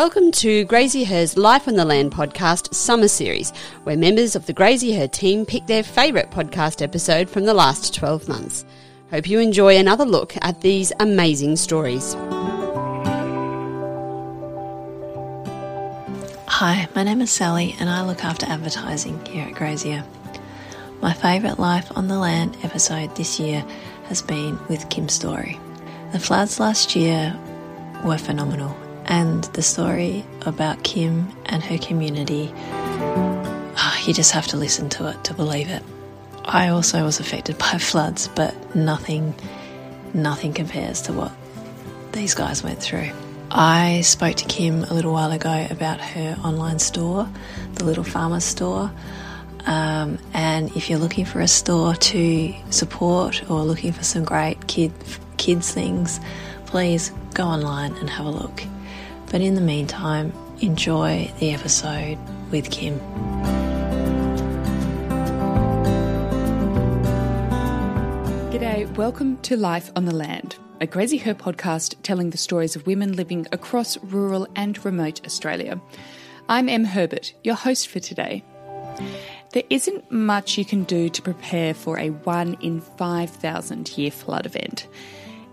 Welcome to Graziher's Life on the Land podcast summer series, where members of the Graziher team pick their favourite podcast episode from the last 12 months. Hope you enjoy another look at these amazing stories. Hi, my name is Sally and I look after advertising here at Graziher. My favourite Life on the Land episode this year has been with Kim's story. The floods last year were phenomenal and the story about Kim and her community, oh, you just have to listen to it to believe it. I also was affected by floods, but nothing, nothing compares to what these guys went through. I spoke to Kim a little while ago about her online store, the Little Farmer Store. Um, and if you're looking for a store to support or looking for some great kid, kids things, please go online and have a look. But in the meantime, enjoy the episode with Kim. G'day, welcome to Life on the Land, a Graziher podcast telling the stories of women living across rural and remote Australia. I'm Em Herbert, your host for today. There isn't much you can do to prepare for a 1 in 5,000 year flood event.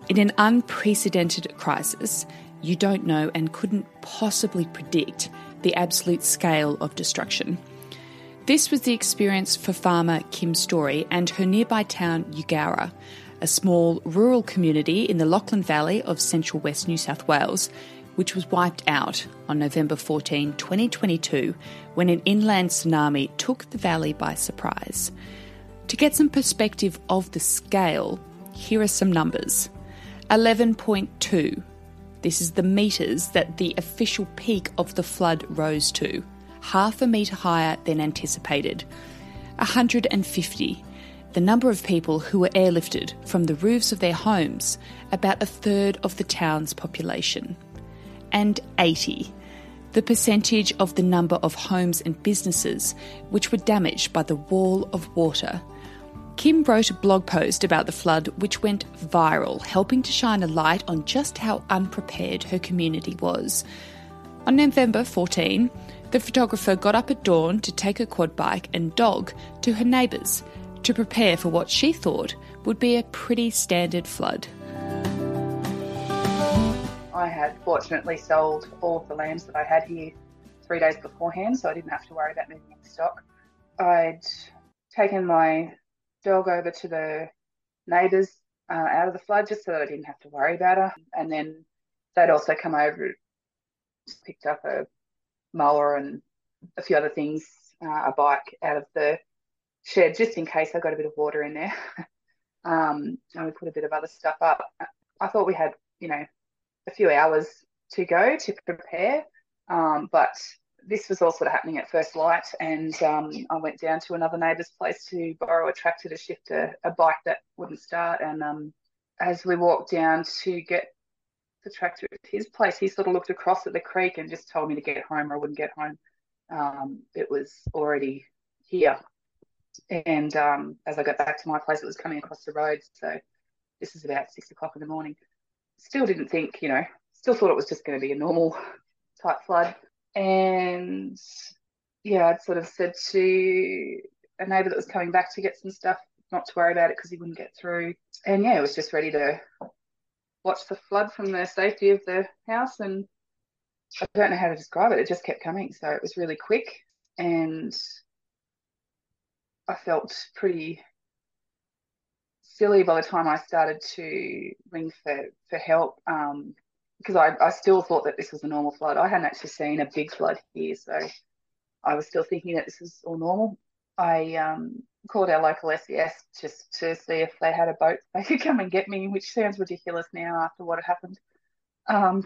In an unprecedented crisis, you don't know and couldn't possibly predict the absolute scale of destruction. This was the experience for farmer Kim Storey and her nearby town Eugowra, a small rural community in the Lachlan Valley of central west New South Wales, which was wiped out on November 14, 2022, when an inland tsunami took the valley by surprise. To get some perspective of the scale, here are some numbers 11.2 this is the metres that the official peak of the flood rose to, half a metre higher than anticipated. 150, the number of people who were airlifted from the roofs of their homes, about a third of the town's population. And 80, the percentage of the number of homes and businesses which were damaged by the wall of water Kim wrote a blog post about the flood which went viral, helping to shine a light on just how unprepared her community was. On November 14, the photographer got up at dawn to take her quad bike and dog to her neighbours to prepare for what she thought would be a pretty standard flood. I had fortunately sold all of the lambs that I had here three days beforehand, so I didn't have to worry about moving any stock. I'd taken my dog over to the neighbours uh, out of the flood just so that I didn't have to worry about her. And then they'd also come over, picked up a mower and a few other things, uh, a bike out of the shed just in case I got a bit of water in there. um, and we put a bit of other stuff up. I thought we had, you know, a few hours to go to prepare, um, but this was all sort of happening at first light, and um, I went down to another neighbour's place to borrow a tractor to shift a, a bike that wouldn't start. And um, as we walked down to get the tractor at his place, he sort of looked across at the creek and just told me to get home, or I wouldn't get home. Um, it was already here, and um, as I got back to my place, it was coming across the road. So this is about six o'clock in the morning. Still didn't think, you know, still thought it was just going to be a normal type flood and yeah, I'd sort of said to a neighbour that was coming back to get some stuff not to worry about it because he wouldn't get through. And yeah, it was just ready to watch the flood from the safety of the house. And I don't know how to describe it. It just kept coming. So it was really quick. And I felt pretty silly by the time I started to ring for, for help. Um, because I, I still thought that this was a normal flood. I hadn't actually seen a big flood here, so I was still thinking that this was all normal. I um, called our local SES just to see if they had a boat they could come and get me, which sounds ridiculous now after what had happened. Um,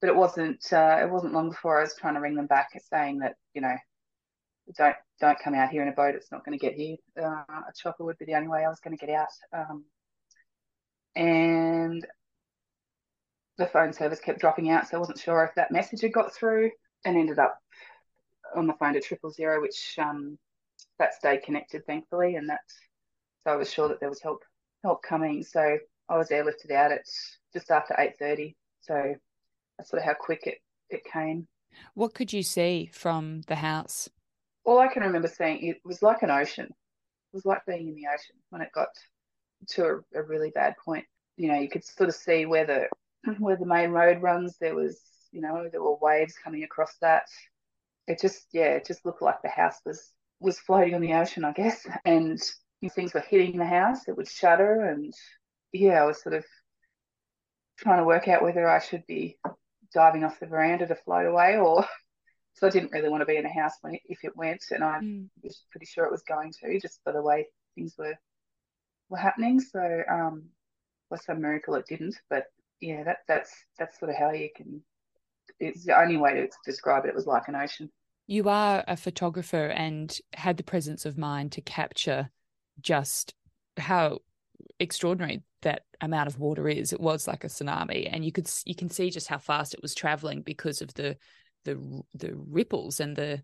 but it wasn't. Uh, it wasn't long before I was trying to ring them back, saying that you know, don't don't come out here in a boat. It's not going to get here. Uh, a chopper would be the only way I was going to get out. Um, and the phone service kept dropping out, so I wasn't sure if that message had got through, and ended up on the phone to triple zero, which um, that stayed connected thankfully, and that so I was sure that there was help help coming. So I was airlifted out at just after eight thirty. So that's sort of how quick it it came. What could you see from the house? All I can remember seeing it was like an ocean. It was like being in the ocean when it got to a, a really bad point. You know, you could sort of see where the where the main road runs. There was, you know, there were waves coming across that. It just, yeah, it just looked like the house was was floating on the ocean, I guess. And things were hitting the house. It would shudder, and yeah, I was sort of trying to work out whether I should be diving off the veranda to float away or so I didn't really want to be in a house when it, if it went and I mm. was pretty sure it was going to just for the way things were were happening so um by some miracle it didn't but yeah that that's that's sort of how you can it's the only way to describe it it was like an ocean you are a photographer and had the presence of mind to capture just how extraordinary that amount of water is. It was like a tsunami, and you could you can see just how fast it was traveling because of the the the ripples and the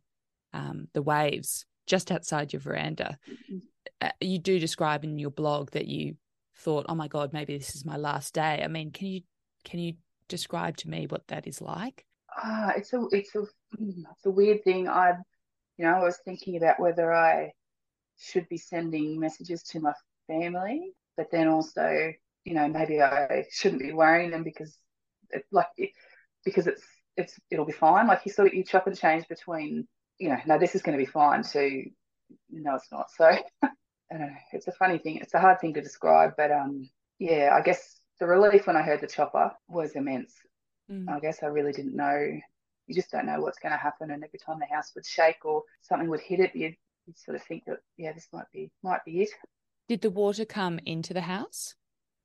um, the waves just outside your veranda. Mm-hmm. Uh, you do describe in your blog that you thought, "Oh my God, maybe this is my last day." I mean, can you can you describe to me what that is like? Ah, it's a it's a it's a weird thing. I, you know, I was thinking about whether I should be sending messages to my family but then also, you know, maybe I shouldn't be worrying them because, it, like, it, because it's it's it'll be fine. Like you sort of you chop and change between, you know, no, this is going to be fine to, no, it's not. So I don't know. It's a funny thing. It's a hard thing to describe, but um, yeah, I guess the relief when I heard the chopper was immense. Mm. I guess I really didn't know. You just don't know what's going to happen, and every time the house would shake or something would hit it, you'd, you'd sort of think that yeah, this might be might be it. Did the water come into the house?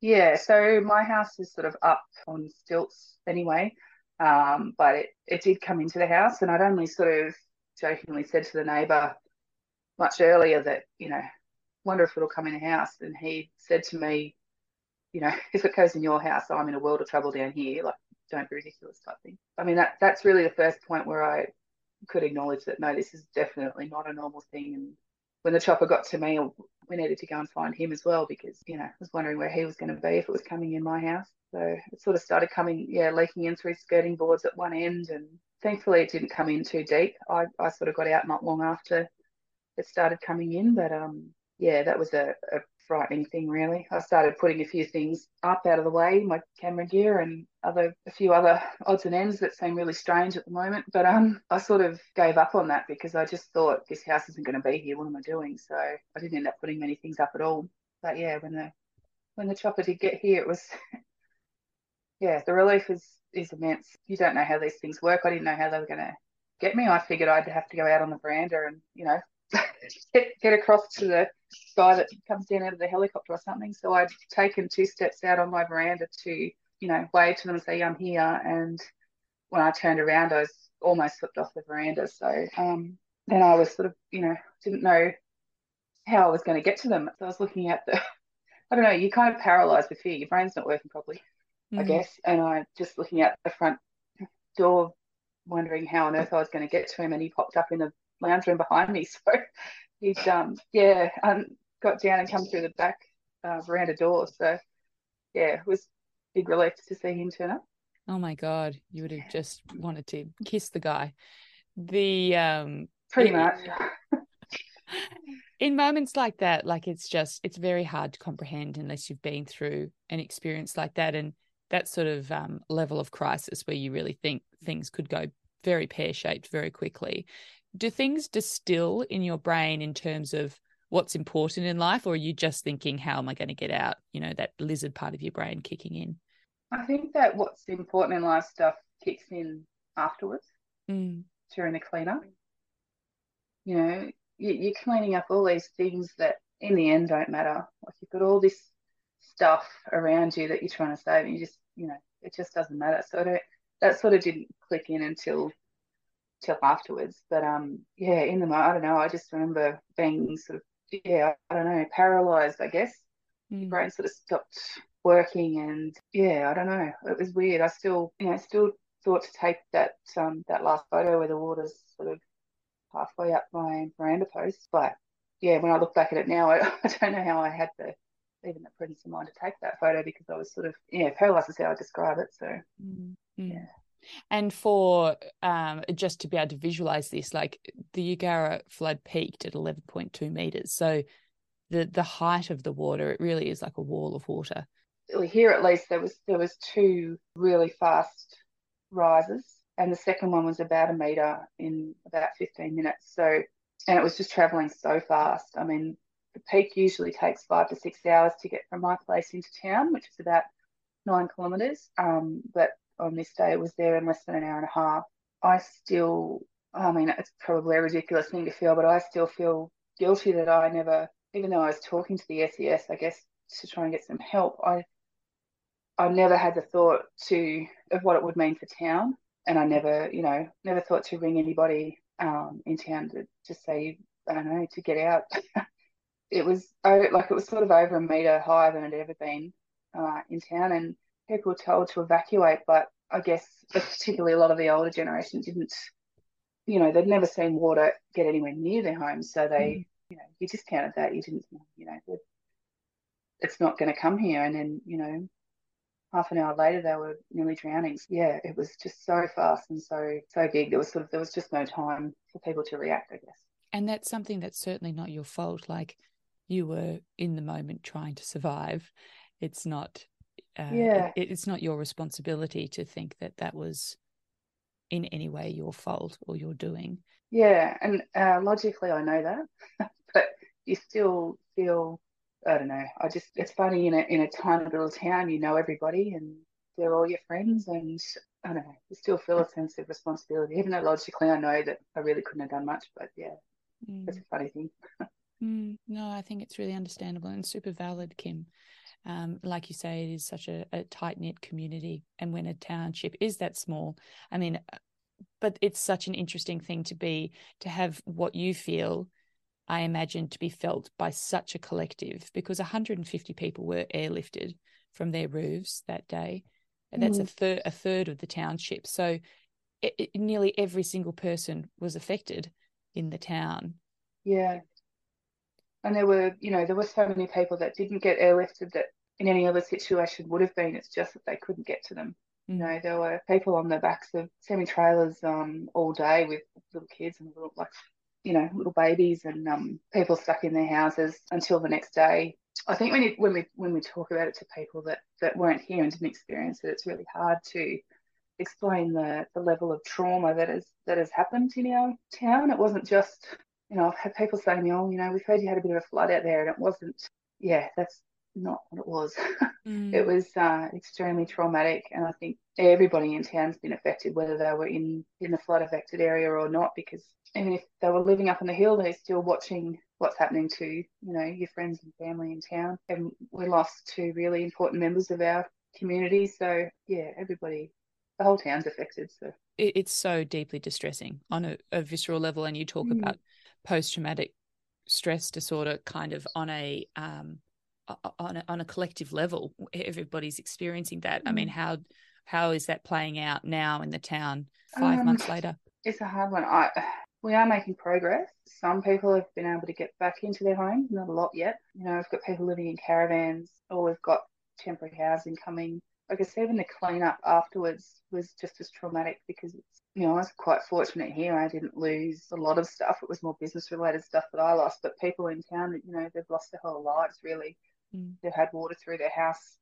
Yeah, so my house is sort of up on stilts anyway, um, but it, it did come into the house, and I'd only sort of jokingly said to the neighbour much earlier that, you know, wonder if it'll come in the house. And he said to me, you know, if it goes in your house, I'm in a world of trouble down here. Like, don't be ridiculous type thing. I mean, that that's really the first point where I could acknowledge that no, this is definitely not a normal thing, and when the chopper got to me, we needed to go and find him as well because, you know, I was wondering where he was going to be if it was coming in my house. So it sort of started coming, yeah, leaking in through skirting boards at one end. And thankfully it didn't come in too deep. I, I sort of got out not long after it started coming in. But um, yeah, that was a, a frightening thing, really. I started putting a few things up out of the way, my camera gear and other a few other odds and ends that seem really strange at the moment. But um, I sort of gave up on that because I just thought this house isn't going to be here. What am I doing? So I didn't end up putting many things up at all. But yeah, when the when the chopper did get here, it was yeah, the relief is is immense. You don't know how these things work. I didn't know how they were going to get me. I figured I'd have to go out on the veranda and you know get, get across to the guy that comes down out of the helicopter or something. So I'd taken two steps out on my veranda to, you know, wave to them and say, I'm here. And when I turned around, I was almost slipped off the veranda. So um, then I was sort of, you know, didn't know how I was going to get to them. So I was looking at the, I don't know, you kind of paralyzed with fear. Your brain's not working properly, mm-hmm. I guess. And I just looking at the front door, wondering how on earth I was going to get to him. And he popped up in the lounge room behind me. So he's um yeah, um, got down and come through the back uh, veranda door. So yeah, it was big relief to see him turn up. Oh my god, you would have just wanted to kiss the guy. The um pretty much. in moments like that, like it's just it's very hard to comprehend unless you've been through an experience like that and that sort of um, level of crisis where you really think things could go very pear shaped very quickly do things distill in your brain in terms of what's important in life or are you just thinking how am i going to get out? You know that lizard part of your brain kicking in. I think that what's important in life stuff kicks in afterwards. Mm. during the cleanup. You know you're cleaning up all these things that in the end don't matter. Like you've got all this stuff around you that you're trying to save and you just you know it just doesn't matter. So that sort of didn't click in until till afterwards. But um, yeah, in the I don't know. I just remember being sort of yeah, I don't know, paralyzed. I guess mm. brain sort of stopped working, and yeah, I don't know. It was weird. I still, you know, still thought to take that um that last photo where the water's sort of halfway up my veranda post, but yeah, when I look back at it now, I, I don't know how I had the even the presence of mind to take that photo because I was sort of yeah paralyzed is how I describe it. So mm. yeah. And for um, just to be able to visualize this, like the Eugowra flood peaked at 11.2 meters. So the the height of the water, it really is like a wall of water. Here, at least, there was there was two really fast rises, and the second one was about a meter in about 15 minutes. So, and it was just traveling so fast. I mean, the peak usually takes five to six hours to get from my place into town, which is about nine kilometres. Um, but on this day, was there in less than an hour and a half. I still, I mean, it's probably a ridiculous thing to feel, but I still feel guilty that I never, even though I was talking to the SES, I guess, to try and get some help, I, I never had the thought to of what it would mean for town, and I never, you know, never thought to ring anybody um, in town to just say, I don't know, to get out. it was oh, like it was sort of over a meter higher than it had ever been uh, in town, and people were told to evacuate. But I guess, particularly a lot of the older generation didn't, you know, they'd never seen water get anywhere near their homes, so they, mm. you know, you discounted that. You didn't, you know, it's not going to come here, and then you know. Half an hour later, they were nearly drowning. Yeah, it was just so fast and so so big. There was sort of there was just no time for people to react. I guess. And that's something that's certainly not your fault. Like you were in the moment trying to survive. It's not. Uh, yeah. It, it's not your responsibility to think that that was in any way your fault or your doing. Yeah, and uh, logically I know that, but you still feel I don't know. I just it's funny in a in a tiny little town, you know everybody and they're all your friends, and I don't know. You still feel a sense of responsibility, even though logically I know that I really couldn't have done much. But yeah, mm. it's a funny thing. Mm, no, I think it's really understandable and super valid, Kim. Um, like you say, it is such a, a tight knit community. And when a township is that small, I mean, uh, but it's such an interesting thing to be, to have what you feel, I imagine, to be felt by such a collective because 150 people were airlifted from their roofs that day. And that's mm. a third a third of the township. So it, it, nearly every single person was affected in the town. Yeah and there were you know there were so many people that didn't get airlifted that in any other situation would have been it's just that they couldn't get to them mm. you know there were people on the backs of semi trailers um all day with little kids and little like you know little babies and um people stuck in their houses until the next day I think when you, when we when we talk about it to people that that weren't here and didn't experience it, it's really hard to explain the, the level of trauma that has that has happened in our town. It wasn't just you know, I've had people say to me, oh, you know, we've heard you had a bit of a flood out there, and it wasn't. Yeah, that's not what it was. Mm. it was uh, extremely traumatic, and I think everybody in town's been affected, whether they were in in the flood affected area or not, because even if they were living up on the hill, they're still watching what's happening to you know your friends and family in town. And we lost two really important members of our community, so yeah, everybody the whole town's affected. So it's so deeply distressing on a, a visceral level. And you talk mm. about post traumatic stress disorder kind of on a um on a, on a collective level everybody's experiencing that. I mean mm. how how is that playing out now in the town five um, months later? it's a hard one. I we are making progress. Some people have been able to get back into their homes not a lot yet. You know we've got people living in caravans or we've got temporary housing coming. Like I said, even the cleanup afterwards was just as traumatic because it's, you know, I was quite fortunate here. I didn't lose a lot of stuff. It was more business related stuff that I lost. But people in town, that, you know, they've lost their whole lives really. Mm. They've had water through their house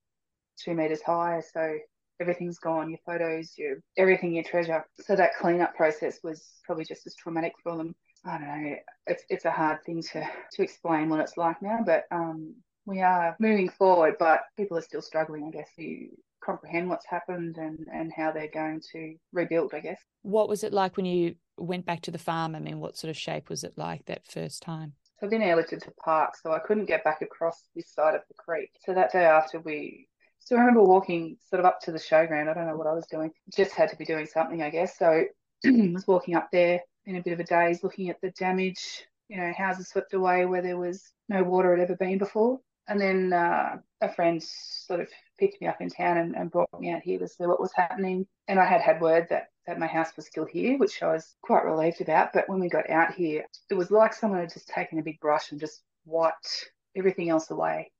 two meters high. So everything's gone your photos, your everything you treasure. So that cleanup process was probably just as traumatic for them. I don't know. It's it's a hard thing to to explain what it's like now, but um, we are moving forward. But people are still struggling, I guess, to comprehend what's happened and, and how they're going to rebuild, I guess. What was it like when you went back to the farm? I mean, what sort of shape was it like that first time? So I've been airlifted to Parkes, so I couldn't get back across this side of the creek. So that day after we so I remember walking sort of up to the showground. I don't know what I was doing. Just had to be doing something, I guess. So I was walking up there in a bit of a daze, looking at the damage, you know, houses swept away where there was no water had ever been before. And then uh, a friend sort of picked me up in town and, and, brought me out here to see what was happening. And I had had word that, that my house was still here, which I was quite relieved about. But when we got out here, it was like someone had just taken a big brush and just wiped everything else away.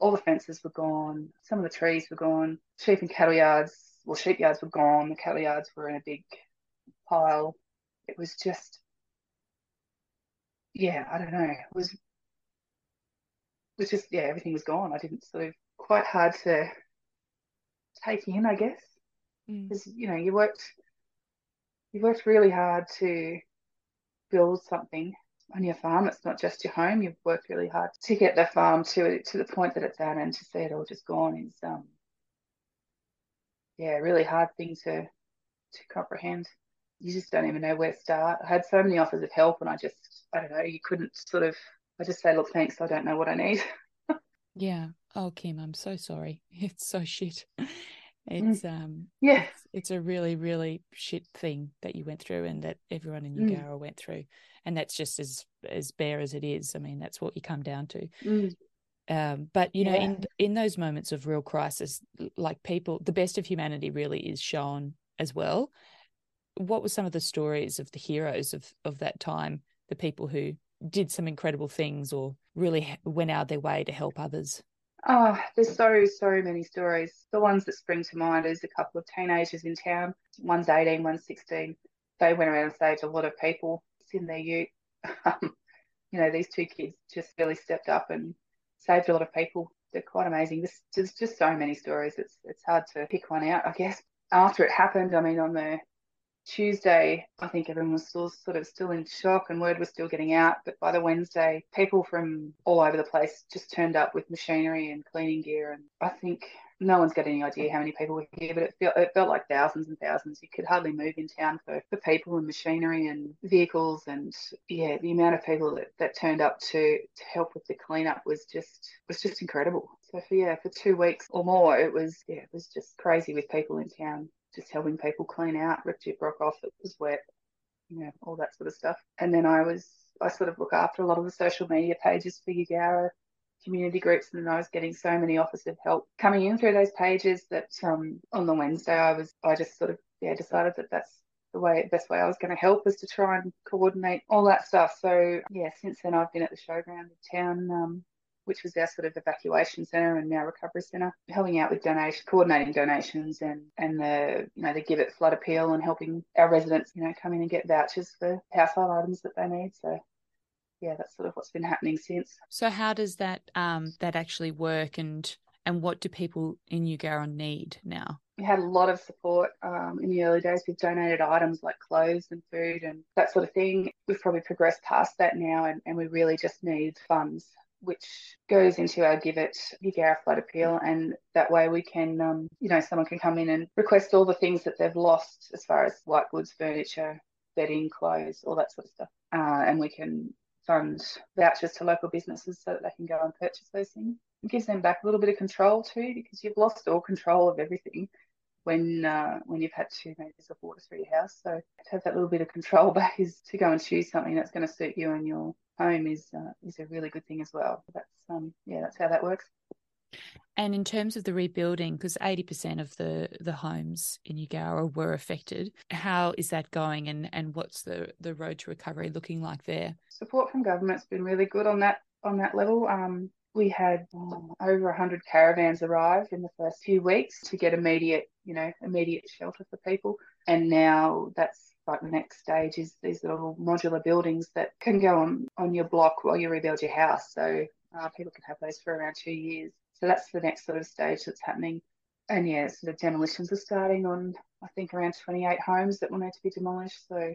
All the fences were gone, some of the trees were gone, sheep and cattle yards well, sheep yards were gone, the cattle yards were in a big pile. It was just, yeah, I don't know. It was, was just, yeah, everything was gone. I didn't sort of quite hard to take in, I guess, because mm. you know you worked, you worked really hard to build something on your farm. It's not just your home. You've worked really hard to get the farm to to the point that it's at, and to see it all just gone is um yeah, really hard thing to to comprehend. You just don't even know where to start. I had so many offers of help, and I just I don't know. You couldn't sort of. I just say, look, thanks. I don't know what I need. yeah. Oh, Kim, I'm so sorry. It's so shit. It's mm. um yeah. It's, it's, a really really shit thing that you went through and that everyone in Eugowra mm. went through, and that's just as as bare as it is. I mean, that's what you come down to. Mm. Um, but you know, in in those moments of real crisis, like people, the best of humanity really is shown as well. What were some of the stories of the heroes of of that time? The people who did some incredible things or really went out of their way to help others. Oh, there's so so many stories. The ones that spring to mind is a couple of teenagers in town. One's 18, one's 16. They went around and saved a lot of people in their youth. Um, you know, these two kids just really stepped up and saved a lot of people. They're quite amazing. This, there's just so many stories. It's it's hard to pick one out. I guess after it happened, I mean, on the Tuesday, I think everyone was still sort of still in shock and word was still getting out. But by the Wednesday, people from all over the place just turned up with machinery and cleaning gear. And I think no one's got any idea how many people were here, but it felt, it felt like thousands and thousands. You could hardly move in town for, for people and machinery and vehicles. And yeah, the amount of people that, that turned up to, to help with the cleanup was just was just incredible. So for yeah, for two weeks or more, it was yeah, it was just crazy with people in town just helping people clean out, rip gyprock off that was wet, you know, all that sort of stuff. And then I was, I sort of look after a lot of the social media pages for Eugowra community groups, and I was getting so many offers of help coming in through those pages that um, on the Wednesday I was, I just sort of yeah decided that that's the way best way I was going to help was to try and coordinate all that stuff. So yeah, since then I've been at the showground of town um, which was our sort of evacuation centre and now recovery centre, helping out with donations, coordinating donations and and the you know the GIVIT flood appeal and helping our residents you know come in and get vouchers for household items that they need. So yeah, that's sort of what's been happening since. So how does that um that actually work and and what do people in Eugowra need now? We had a lot of support um, in the early days with donated items like clothes and food and that sort of thing. We've probably progressed past that now and, and we really just need funds which goes into our GIVIT give our Flood Appeal, and that way we can, um, you know, someone can come in and request all the things that they've lost as far as white goods, furniture, bedding, clothes, all that sort of stuff, uh, and we can fund vouchers to local businesses so that they can go and purchase those things. It gives them back a little bit of control too, because you've lost all control of everything when uh, when you've had two meters of water through your house. So to have that little bit of control back is to go and choose something that's going to suit you and your home is uh, is a really good thing as well. That's um yeah, that's how that works. And in terms of the rebuilding, because eighty percent of the the homes in Eugowra were affected, how is that going, and and what's the the road to recovery looking like there? Support from government's been really good on that on that level. Um, we had um, over 100 caravans arrive in the first few weeks to get immediate, you know, immediate shelter for people. And now that's like the next stage is these little modular buildings that can go on on your block while you rebuild your house. So uh, people can have those for around two years. So that's the next sort of stage that's happening. And yeah, sort of demolitions are starting on I think around 28 homes that will need to be demolished. So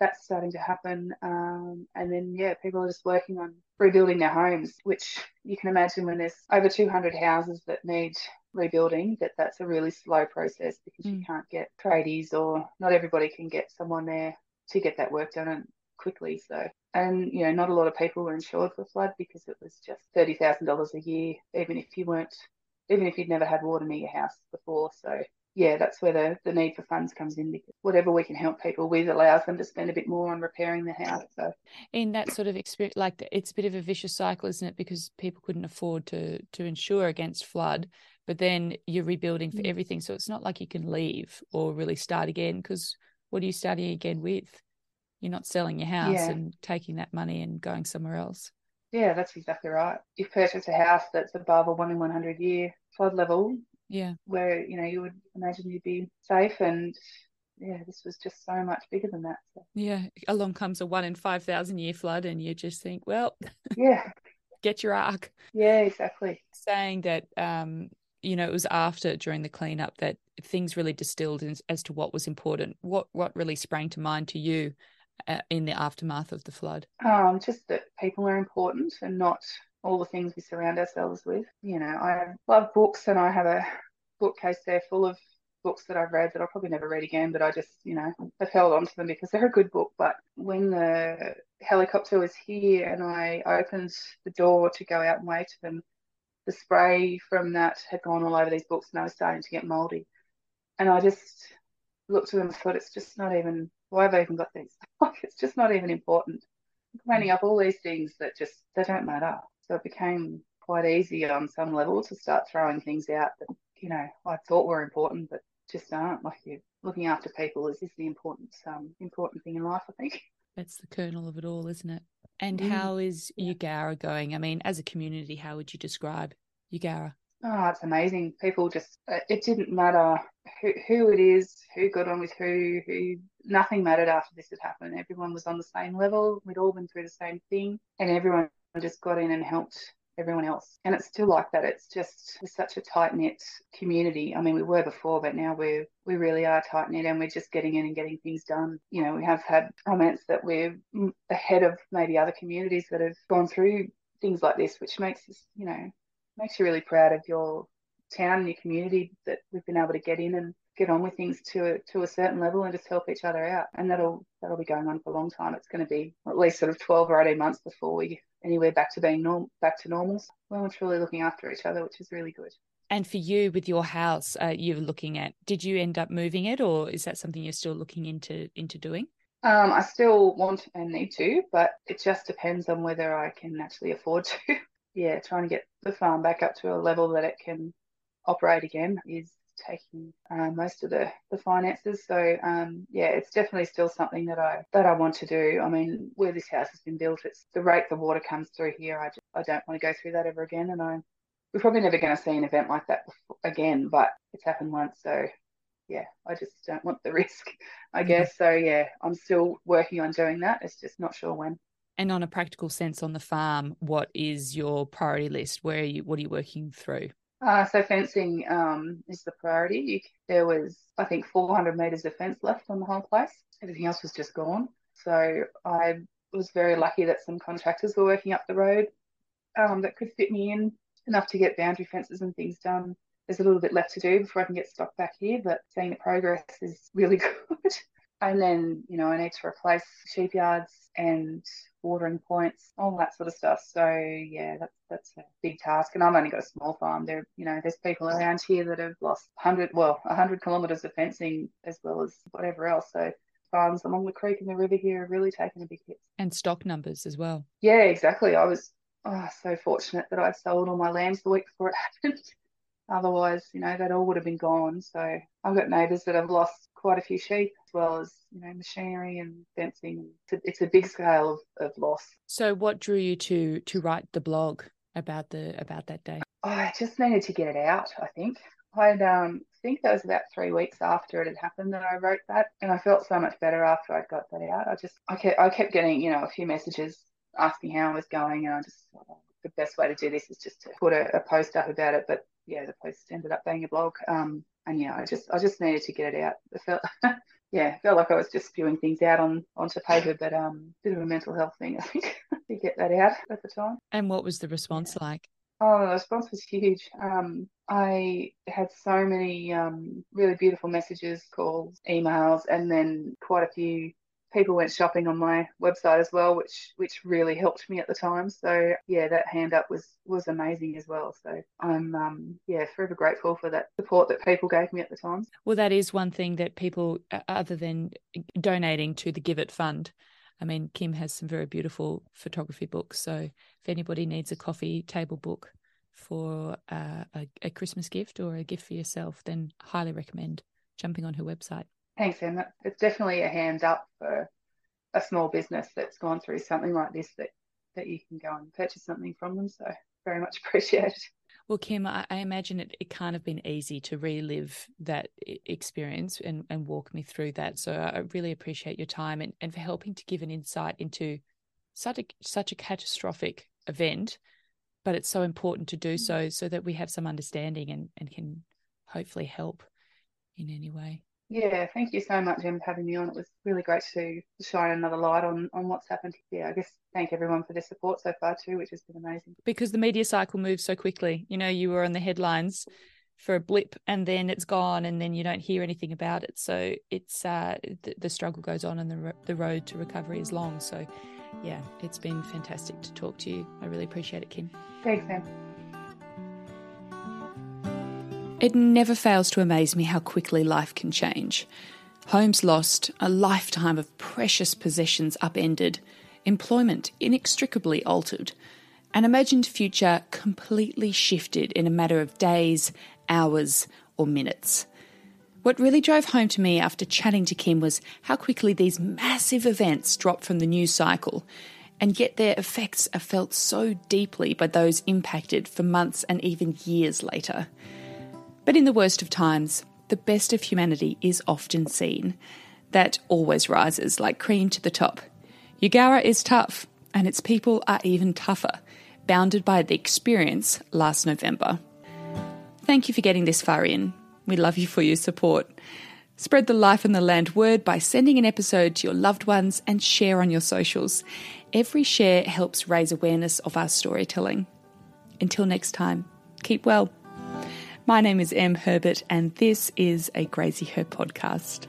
that's starting to happen. Um, and then yeah, people are just working on rebuilding their homes, which you can imagine when there's over 200 houses that need rebuilding that that's a really slow process because mm. you can't get tradies or not everybody can get someone there to get that work done quickly so and you know not a lot of people were insured for flood because it was just $30,000 a year even if you weren't even if you'd never had water near your house before so yeah, that's where the, the need for funds comes in because whatever we can help people with allows them to spend a bit more on repairing the house. So in that sort of experience, like it's a bit of a vicious cycle, isn't it? Because people couldn't afford to to insure against flood, but then you're rebuilding for mm. everything. So it's not like you can leave or really start again because what are you starting again with? You're not selling your house yeah. and taking that money and going somewhere else. Yeah, that's exactly right. You've purchased a house that's above a one in 100 year flood level Yeah. where you know you would imagine you'd be safe, and yeah, this was just so much bigger than that. So, Yeah. Along comes a one in 5,000 year flood, and you just think, well, yeah, get your ark. yeah, exactly. Saying that, um, you know, it was after during the cleanup that things really distilled in, as to what was important. What what really sprang to mind to you uh, in the aftermath of the flood? Um, just that people are important and not all the things we surround ourselves with. You know, I love books and I have a bookcase there full of books that I've read that I'll probably never read again, but I just, you know, have held on to them because they're a good book. But when the helicopter was here and I opened the door to go out and wave to them, the spray from that had gone all over these books and I was starting to get moldy. And I just looked at them and thought, it's just not even, why have I even got these? It's just not even important. I'm cleaning up all these things that just, they don't matter. So it became quite easy on some level to start throwing things out that, you know, I thought were important, but just aren't. Like you looking after people is, is the important, um, important thing in life, I think. That's the kernel of it all, isn't it? And Mm. how is. Eugowra going? I mean, as a community, how would you describe Eugowra? Oh, it's amazing. People just, uh, it didn't matter who, who it is, who got on with who, who, nothing mattered after this had happened. Everyone was on the same level. We'd all been through the same thing, and everyone just got in and helped everyone else. And it's still like that. It's just such a tight knit community. I mean, we were before, but now we're we really are tight knit, and we're just getting in and getting things done. You know, we have had comments that we're ahead of maybe other communities that have gone through things like this, which makes us, you know, makes you really proud of your town and your community that we've been able to get in and get on with things to a, to a certain level and just help each other out. And that'll that'll be going on for a long time. It's going to be at least sort of 12 or 18 months before we anywhere back to being norm back to normal. Well, we're truly looking after each other, which is really good. And for you, with your house, uh, you're looking at. Did you end up moving it, or is that something you're still looking into into doing? Um, I still want and need to, but it just depends on whether I can actually afford to. yeah, trying to get the farm back up to a level that it can operate again is taking uh, most of the, the finances. So um, yeah, it's definitely still something that I that I want to do. I mean, where this house has been built, it's the rate the water comes through here. I just, I don't want to go through that ever again, and I we're probably never going to see an event like that before, again. But it's happened once, so yeah, I just don't want the risk, I guess. So yeah, I'm still working on doing that. It's just not sure when. And on a practical sense, on the farm, what is your priority list? Where are you? What are you working through? Uh, so fencing um, is the priority. You, there was, I think, 400 metres of fence left on the whole place. Everything else was just gone. So I was very lucky that some contractors were working up the road um, that could fit me in enough to get boundary fences and things done. There's a little bit left to do before I can get stock back here, but seeing the progress is really good. And then, you know, I need to replace sheep yards and watering points, all that sort of stuff. So yeah, that's that's a big task. And I've only got a small farm. There, you know, there's people around here that have lost hundred, well, hundred kilometres of fencing as well as whatever else. So farms along the creek and the river here are really taking a big hit. And stock numbers as well. Yeah, exactly. I was oh, so fortunate that I sold all my lambs the week before it happened. Otherwise, you know, that all would have been gone. So I've got neighbours that have lost quite a few sheep well as, you know, machinery and fencing. It's a, big scale of, of loss. So, what drew you to to write the blog about the about that day? Oh, I just needed to get it out, I think. I'd um think that was about three weeks after it had happened that I wrote that and I felt so much better after I got that out. I just I kept I kept getting, you know, a few messages asking how I was going and I just thought, oh, the best way to do this is just to put a, a post up about it. But yeah, the post ended up being a blog. Um and yeah, I just I just needed to get it out. It felt yeah, felt like I was just spewing things out on onto paper, but um bit of a mental health thing, I think, to get that out at the time. And what was the response like? Oh, the response was huge. Um, I had so many um, really beautiful messages, calls, emails, and then quite a few people went shopping on my website as well, which which really helped me at the time. So yeah, that hand up was was amazing as well. So I'm um, yeah forever grateful for that support that people gave me at the time. Well, that is one thing that people, uh, other than donating to the GIVIT Fund, I mean, Kim has some very beautiful photography books. So if anybody needs a coffee table book for uh, a, a Christmas gift or a gift for yourself, then highly recommend jumping on her website. Thanks, Em. It's definitely a hand up for a small business that's gone through something like this that that you can go and purchase something from them. So very much appreciated. Well, Kim, I, I imagine it, it can't have been easy to relive that experience and, and walk me through that. So I really appreciate your time and, and for helping to give an insight into such a such a catastrophic event. But it's so important to do mm. so so that we have some understanding and, and can hopefully help in any way. Yeah, thank you so much, Em, for having me on. It was really great to shine another light on, on what's happened. here. I guess thank everyone for their support so far too, which has been amazing. Because the media cycle moves so quickly. You know, you were on the headlines for a blip and then it's gone and then you don't hear anything about it. So it's uh, the, the struggle goes on and the, the road to recovery is long. So yeah, it's been fantastic to talk to you. I really appreciate it, Kim. Thanks, Em. It never fails to amaze me how quickly life can change. Homes lost, a lifetime of precious possessions upended, employment inextricably altered, an imagined future completely shifted in a matter of days, hours, or minutes. What really drove home to me after chatting to Kim was how quickly these massive events drop from the news cycle, and yet their effects are felt so deeply by those impacted for months and even years later. But in the worst of times, the best of humanity is often seen. That always rises like cream to the top. Eugowra is tough, and its people are even tougher, bounded by the experience last November. Thank you for getting this far in. We love you for your support. Spread the life on the land word by sending an episode to your loved ones and share on your socials. Every share helps raise awareness of our storytelling. Until next time, keep well. My name is Em Herbert, and this is a Graziher podcast.